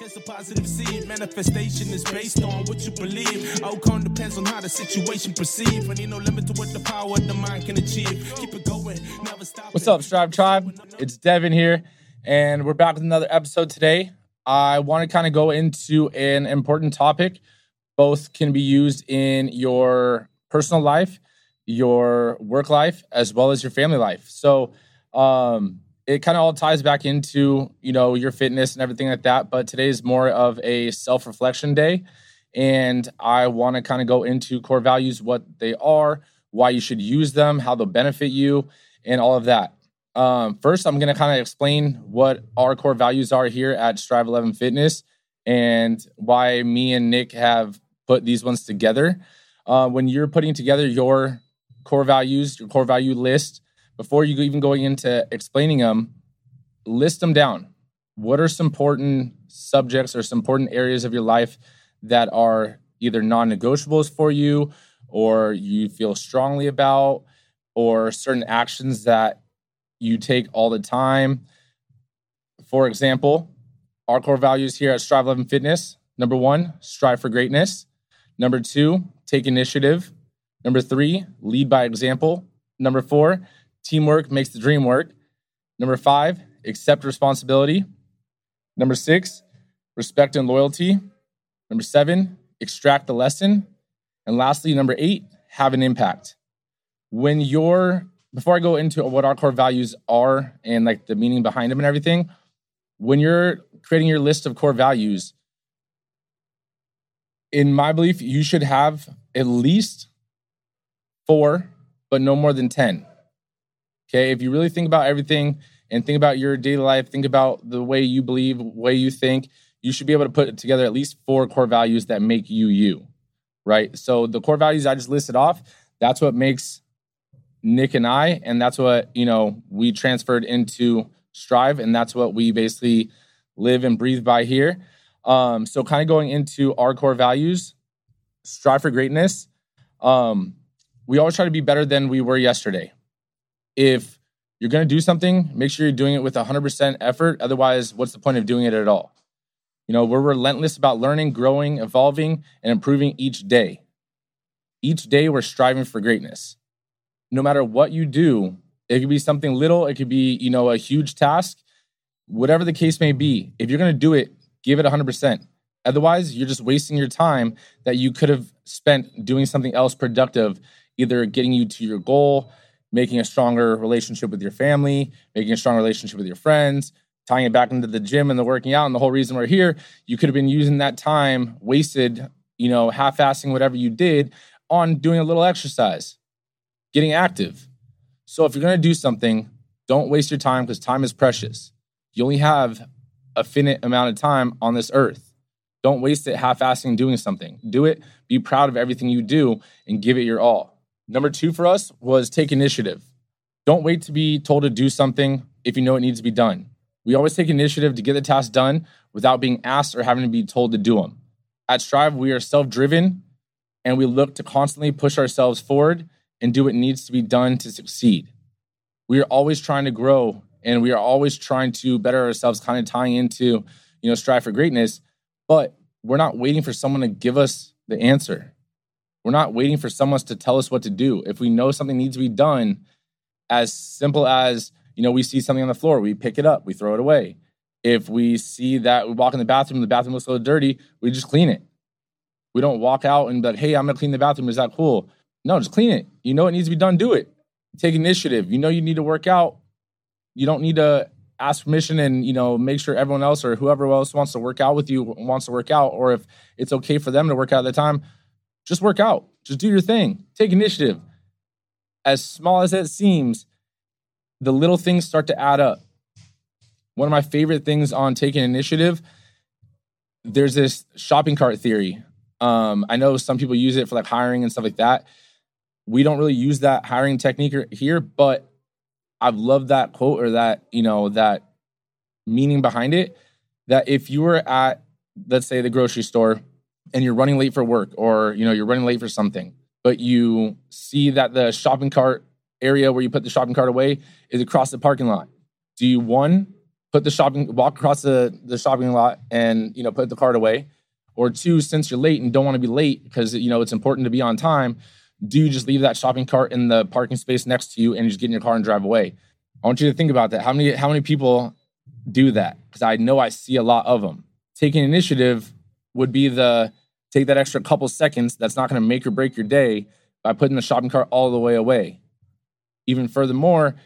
It's a positive seed. Manifestation is based on what you believe. Outcome depends on how the situation perceived. And ain't no limit to what the power of the mind can achieve. Keep it going, never stop. What's up, Strive Tribe? It's Devan here, and we're back with another episode today. I want to kind of go into an important topic. Both can be used in your personal life, your work life, as well as your family life. So, um, it kind of all ties back into you know your fitness and everything like that but today is more of a self-reflection day. And i want to kind of go into core values what they are why you should use them how they'll benefit you and all of that. Um, first i'm going to kind of explain what our core values are here at strive 11 fitness and why me and nick have put these ones together. Uh, when you're putting together your core values your core value list before you even going into explaining them, list them down. What are some important subjects or some important areas of your life that are either non negotiables for you or you feel strongly about, or certain actions that you take all the time? For example, our core values here at Strive 11 Fitness number one, strive for greatness. Number two, take initiative. Number three, lead by example. Number four, Teamwork makes the dream work. Number five, accept responsibility. Number six, respect and loyalty. Number seven, extract the lesson. And lastly, number eight, have an impact. When you're, before I go into what our core values are and like the meaning behind them and everything, when you're creating your list of core values, in my belief, you should have at least four, but no more than 10. Okay. If you really think about everything and think about your daily life, think about the way you believe, way you think, you should be able to put together at least four core values that make you you. Right. So the core values I just listed off, that's what makes Nick and I, and that's what, you know, we transferred into Strive, and that's what we basically live and breathe by here. Um, so kind of going into our core values, strive for greatness. Um, we always try to be better than we were yesterday if you're going to do something, make sure you're doing it with 100% effort. Otherwise, what's the point of doing it at all? You know, we're relentless about learning, growing, evolving, and improving each day. Each day, we're striving for greatness. No matter what you do, it could be something little, it could be, you know, a huge task, whatever the case may be. If you're going to do it, give it 100%. Otherwise, you're just wasting your time that you could have spent doing something else productive, either getting you to your goal, making a stronger relationship with your family, making a strong relationship with your friends, tying it back into the gym and the working out. And the whole reason we're here, you could have been using that time wasted, you know, half assing whatever you did on doing a little exercise, getting active. So if you're going to do something, don't waste your time because time is precious. You only have a finite amount of time on this earth. Don't waste it half assing doing something. Do it, be proud of everything you do, and give it your all. Number two for us was take initiative. Don't wait to be told to do something if you know it needs to be done. We always take initiative to get the task done without being asked or having to be told to do them. At Strive, we are self driven and we look to constantly push ourselves forward and do what needs to be done to succeed. We are always trying to grow and we are always trying to better ourselves, kind of tying into, you know, strive for greatness. But we're not waiting for someone to give us the answer. We're not waiting for someone to tell us what to do. If we know something needs to be done, as simple as, you know, we see something on the floor, we pick it up, we throw it away. If we see that we walk in the bathroom, the bathroom looks a little dirty, we just clean it. We don't walk out and be like, hey, I'm gonna clean the bathroom. Is that cool? No, just clean it. You know it needs to be done, do it. Take initiative. You know you need to work out. You don't need to ask permission and you know make sure everyone else or whoever else wants to work out with you wants to work out or if it's okay for them to work out at the time just work out. Just do your thing. Take initiative. As small as it seems, the little things start to add up. One of my favorite things on taking initiative, there's this shopping cart theory. Um, I know some people use it for like hiring and stuff like that. We don't really use that hiring technique here, but I've loved that quote or that, you know, that meaning behind it. That if you were at, let's say, the grocery store and you're running late for work or you know you're running late for something but you see that the shopping cart area where you put the shopping cart away is across the parking lot do you one put the shopping, walk across the, the shopping lot and, you know, put the cart away. Or two, since you're late and don't want to be late because, you know, it's important to be on time, do you just leave that shopping cart in the parking space next to you and just get in your car and drive away? I want you to think about that. How many, how many people do that? Because I know I see a lot of them. Taking initiative would be the take that extra couple seconds that's not going to make or break your day by putting the shopping cart all the way away. Even furthermore,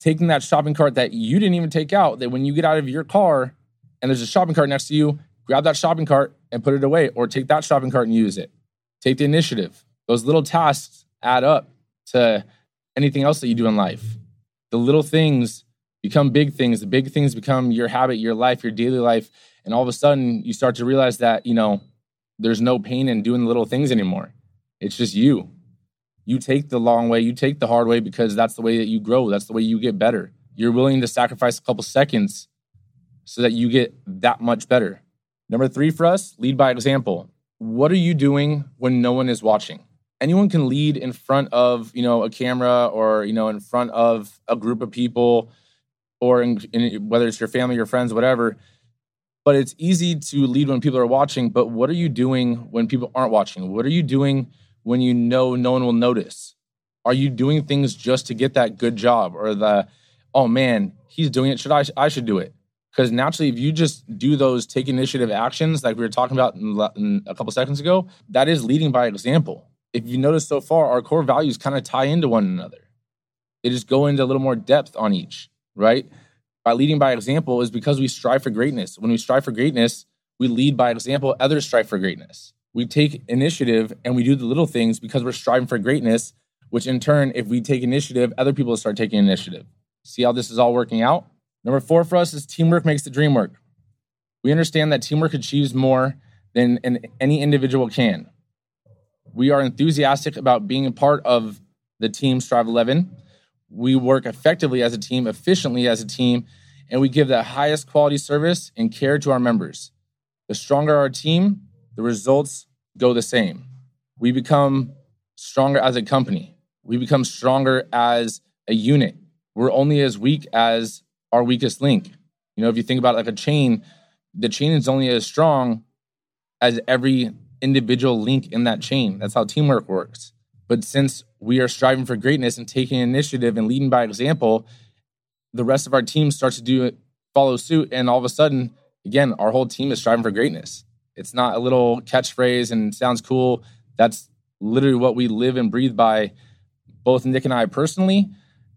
taking that shopping cart that you didn't even take out, that when you get out of your car and there's a shopping cart next to you, grab that shopping cart and put it away, or take that shopping cart and use it. Take the initiative. Those little tasks add up to anything else that you do in life. The little things become big things. The big things become your habit, your life, your daily life. And all of a sudden, you start to realize that, you know, there's no pain in doing the little things anymore. It's just you. You take the long way, you take the hard way because that's the way that you grow. That's the way you get better. You're willing to sacrifice a couple seconds so that you get that much better. Number three for us, lead by example. What are you doing when no one is watching? Anyone can lead in front of, you know, a camera or, you know, in front of a group of people or in, in, whether it's your family, your friends, whatever. But it's easy to lead when people are watching. But what are you doing when people aren't watching? What are you doing when you know no one will notice? Are you doing things just to get that good job or the, oh man, he's doing it. Should I? I should do it. Because naturally, if you just do those take initiative actions, like we were talking about a couple seconds ago, that is leading by example. If you notice so far, our core values kind of tie into one another. They just go into a little more depth on each, right? By leading by example is because we strive for greatness. When we strive for greatness, we lead by example, others strive for greatness. We take initiative and we do the little things because we're striving for greatness, which in turn, if we take initiative, other people start taking initiative. See how this is all working out? Number four for us is teamwork makes the dream work. We understand that teamwork achieves more than any individual can. We are enthusiastic about being a part of the team Strive 11. We work effectively as a team, efficiently as a team, and we give the highest quality service and care to our members. The stronger our team, the results go the same. We become stronger as a company. We become stronger as a unit. We're only as weak as our weakest link. You know, if you think about like a chain, the chain is only as strong as every individual link in that chain. That's how teamwork works. But since we are striving for greatness and taking initiative and leading by example, the rest of our team starts to do it, follow suit, and all of a sudden, again, our whole team is striving for greatness. It's not a little catchphrase and sounds cool. That's literally what we live and breathe by, both Nick and I personally,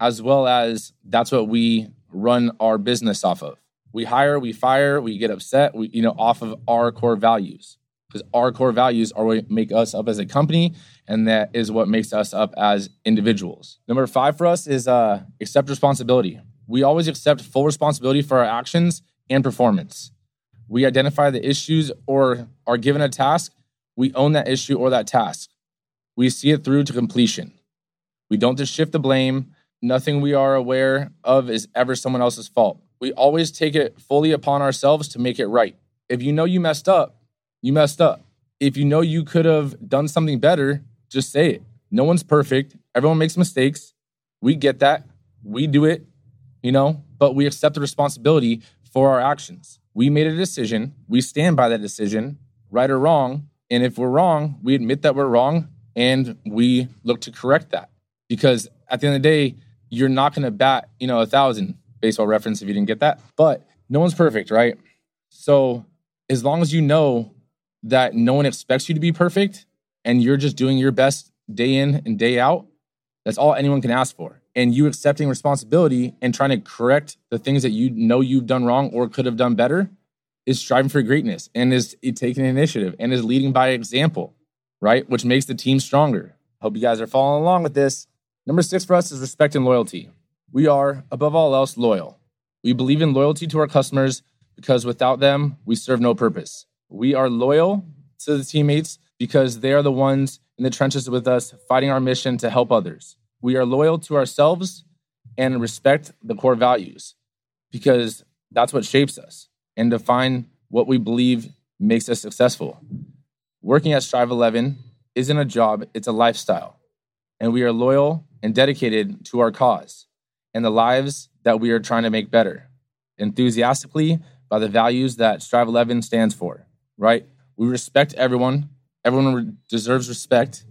as well as that's what we run our business off of. We hire, we fire, we get upset, we, you know, off of our core values because our core values are what make us up as a company, and that is what makes us up as individuals. Number five for us is uh, accept responsibility. We always accept full responsibility for our actions and performance. We identify the issues or are given a task. We own that issue or that task. We see it through to completion. We don't just shift the blame. Nothing we are aware of is ever someone else's fault. We always take it fully upon ourselves to make it right. If you know you messed up, you messed up. If you know you could have done something better, just say it. No one's perfect. Everyone makes mistakes. We get that. We do it, you know, but we accept the responsibility for our actions. We made a decision. We stand by that decision, right or wrong. And if we're wrong, we admit that we're wrong and we look to correct that. Because at the end of the day, you're not going to bat, you know, a thousand baseball reference if you didn't get that. But no one's perfect, right? So as long as you know that no one expects you to be perfect and you're just doing your best day in and day out, that's all anyone can ask for. And you accepting responsibility and trying to correct the things that you know you've done wrong or could have done better is striving for greatness and is taking initiative and is leading by example, right? Which makes the team stronger. Hope you guys are following along with this. Number six for us is respect and loyalty. We are, above all else, loyal. We believe in loyalty to our customers because without them, we serve no purpose. We are loyal to the teammates because they are the ones in the trenches with us fighting our mission to help others. We are loyal to ourselves and respect the core values because that's what shapes us and define what we believe makes us successful. Working at Strive 11 isn't a job, it's a lifestyle. And we are loyal and dedicated to our cause and the lives that we are trying to make better. enthusiastically by the values that Strive 11 stands for, right? We respect everyone. Everyone deserves respect.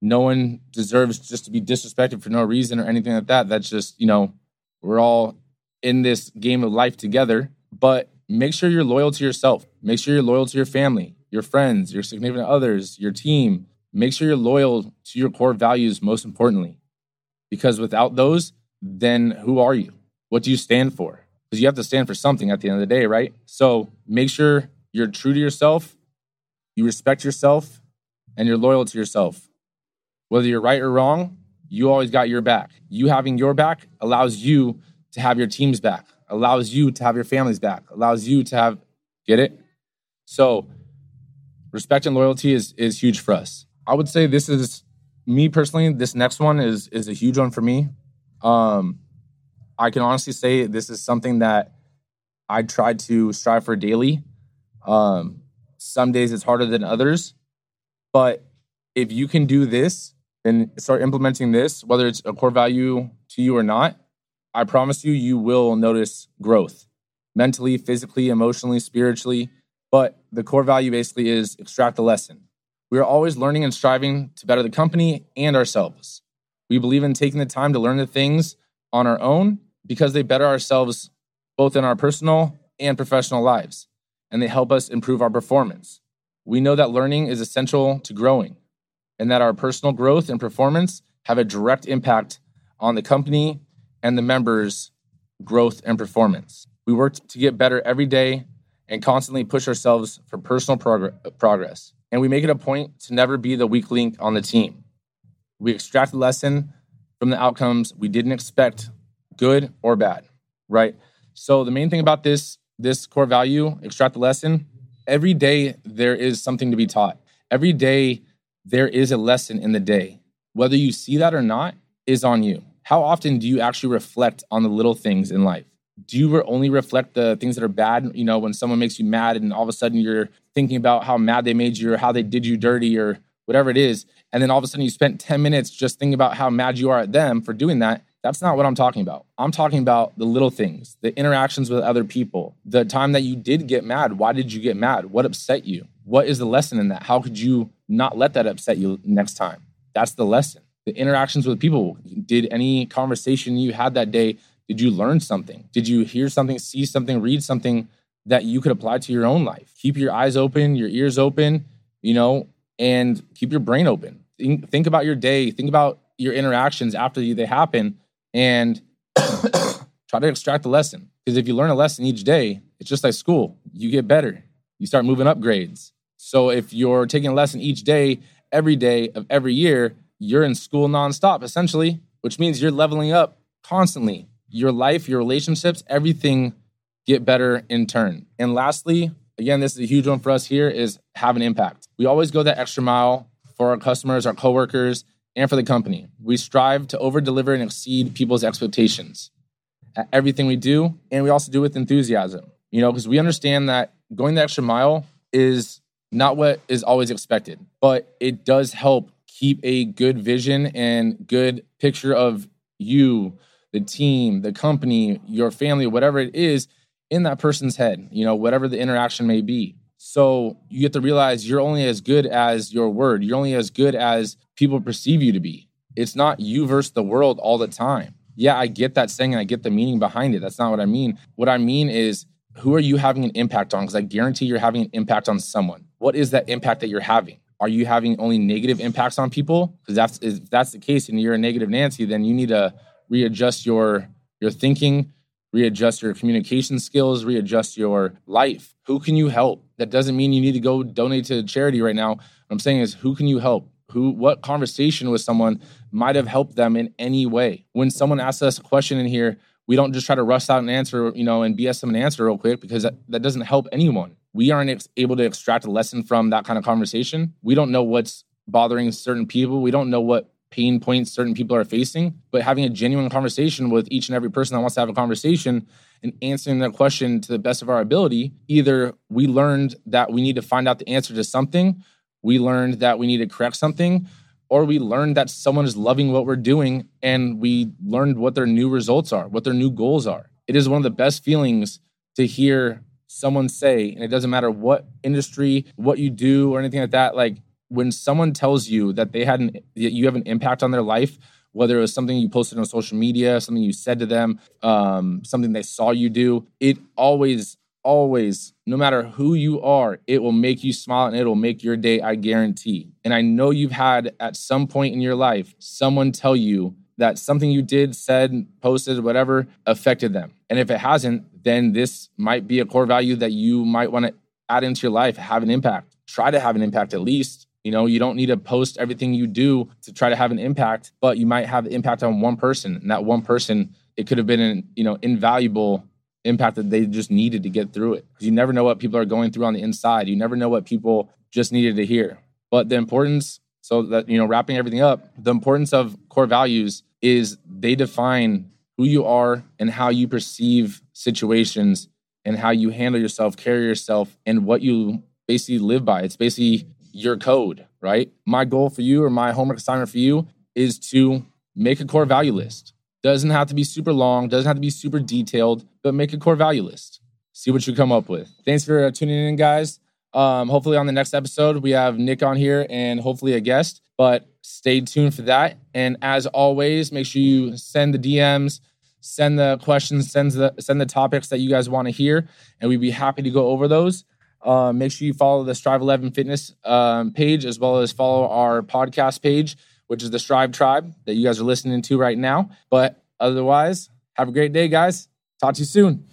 No one deserves just to be disrespected for no reason or anything like that. That's just, you know, we're all in this game of life together. But make sure you're loyal to yourself. Make sure you're loyal to your family, your friends, your significant others, your team. Make sure you're loyal to your core values, most importantly. Because without those, then who are you? What do you stand for? Because you have to stand for something at the end of the day, right? So make sure you're true to yourself, you respect yourself, and you're loyal to yourself. Whether you're right or wrong, you always got your back. You having your back allows you to have your team's back, allows you to have your family's back, allows you to have, get it? So respect and loyalty is, is huge for us. I would say this is me personally, this next one is is a huge one for me. Um, I can honestly say this is something that I try to strive for daily. Um, some days it's harder than others, but if you can do this and start implementing this, whether it's a core value to you or not, I promise you, you will notice growth mentally, physically, emotionally, spiritually. But the core value basically is extract the lesson. We are always learning and striving to better the company and ourselves. We believe in taking the time to learn the things on our own because they better ourselves both in our personal and professional lives, and they help us improve our performance. We know that learning is essential to growing, and that our personal growth and performance have a direct impact on the company and the members' growth and performance. We work to get better every day and constantly push ourselves for personal prog- progress. And we make it a point to never be the weak link on the team. We extract the lesson from the outcomes we didn't expect good or bad, right? So the main thing about this this core value, extract the lesson, every day there is something to be taught. Every day there is a lesson in the day. Whether you see that or not is on you. How often do you actually reflect on the little things in life? Do you only reflect the things that are bad? You know, when someone makes you mad and all of a sudden you're thinking about how mad they made you or how they did you dirty or whatever it is. And then all of a sudden you spent 10 minutes just thinking about how mad you are at them for doing that. That's not what I'm talking about. I'm talking about the little things, the interactions with other people, the time that you did get mad. Why did you get mad? What upset you? What is the lesson in that? How could you not let that upset you next time? That's the lesson. The interactions with people. Did any conversation you had that day, did you learn something? Did you hear something, see something, read something that you could apply to your own life? Keep your eyes open, your ears open, you know, and keep your brain open. Think, about your day, think about your interactions after they happen and try to extract a lesson. Because if you learn a lesson each day, it's just like school. You get better. You start moving up grades. So if you're taking a lesson each day, every day of every year, you're in school nonstop, essentially, which means you're leveling up constantly. Your life, your relationships, everything get better in turn. And lastly, again, this is a huge one for us here is have an impact. We always go that extra mile for our customers, our coworkers, and for the company. We strive to over deliver and exceed people's expectations at everything we do. And we also do it with enthusiasm, you know, because we understand that going the extra mile is not what is always expected, but it does help keep a good vision and good picture of you, the team, the company, your family, whatever it is in that person's head, you know, whatever the interaction may be. So you get to realize you're only as good as your word. You're only as good as people perceive you to be. It's not you versus the world all the time. Yeah, I get that saying and I get the meaning behind it. That's not what I mean. What I mean is, who are you having an impact on? Because I guarantee you're having an impact on someone. What is that impact that you're having? Are you having only negative impacts on people? Because that's if that's the case and you're a negative Nancy, then you need to readjust your your thinking, readjust your communication skills, readjust your life. Who can you help? That doesn't mean you need to go donate to charity right now. What I'm saying is who can you help? Who what conversation with someone might have helped them in any way? When someone asks us a question in here, we don't just try to rush out an answer, you know, and BS them an answer real quick because that, that doesn't help anyone. We aren't ex- able to extract a lesson from that kind of conversation. We don't know what's bothering certain people. We don't know what pain points certain people are facing, but having a genuine conversation with each and every person that wants to have a conversation and answering their question to the best of our ability, either we learned that we need to find out the answer to something, we learned that we need to correct something, or we learned that someone is loving what we're doing and we learned what their new results are, what their new goals are. It is one of the best feelings to hear someone say, and it doesn't matter what industry, what you do, or anything like that. Like when someone tells you that they had an, that you have an impact on their life, whether it was something you posted on social media, something you said to them, um, something they saw you do, it always, always, no matter who you are, it will make you smile and it will make your day, I guarantee. And I know you've had at some point in your life someone tell you that something you did, said, posted, whatever affected them. And if it hasn't, then this might be a core value that you might want to add into your life, have an impact. Try to have an impact at least. You know, you don't need to post everything you do to try to have an impact, but you might have impact on one person. And that one person, it could have been an, you know, invaluable impact that they just needed to get through it. Because you never know what people are going through on the inside. You never know what people just needed to hear. But the importance, so that, you know, wrapping everything up, the importance of core values is they define who you are and how you perceive situations and how you handle yourself, carry yourself, and what you basically live by. It's basically your code, right? My goal for you or my homework assignment for you is to make a core value list. Doesn't have to be super long, doesn't have to be super detailed, but make a core value list. See what you come up with. Thanks for tuning in, guys. Um, hopefully, on the next episode, we have Nick on here and hopefully a guest, but stay tuned for that. And as always, make sure you send the DMs, send the questions, send the, send the topics that you guys want to hear, and we'd be happy to go over those. Uh, make sure you follow the Strive 11 Fitness um, page as well as follow our podcast page, which is the Strive Tribe that you guys are listening to right now. But otherwise, have a great day, guys. Talk to you soon.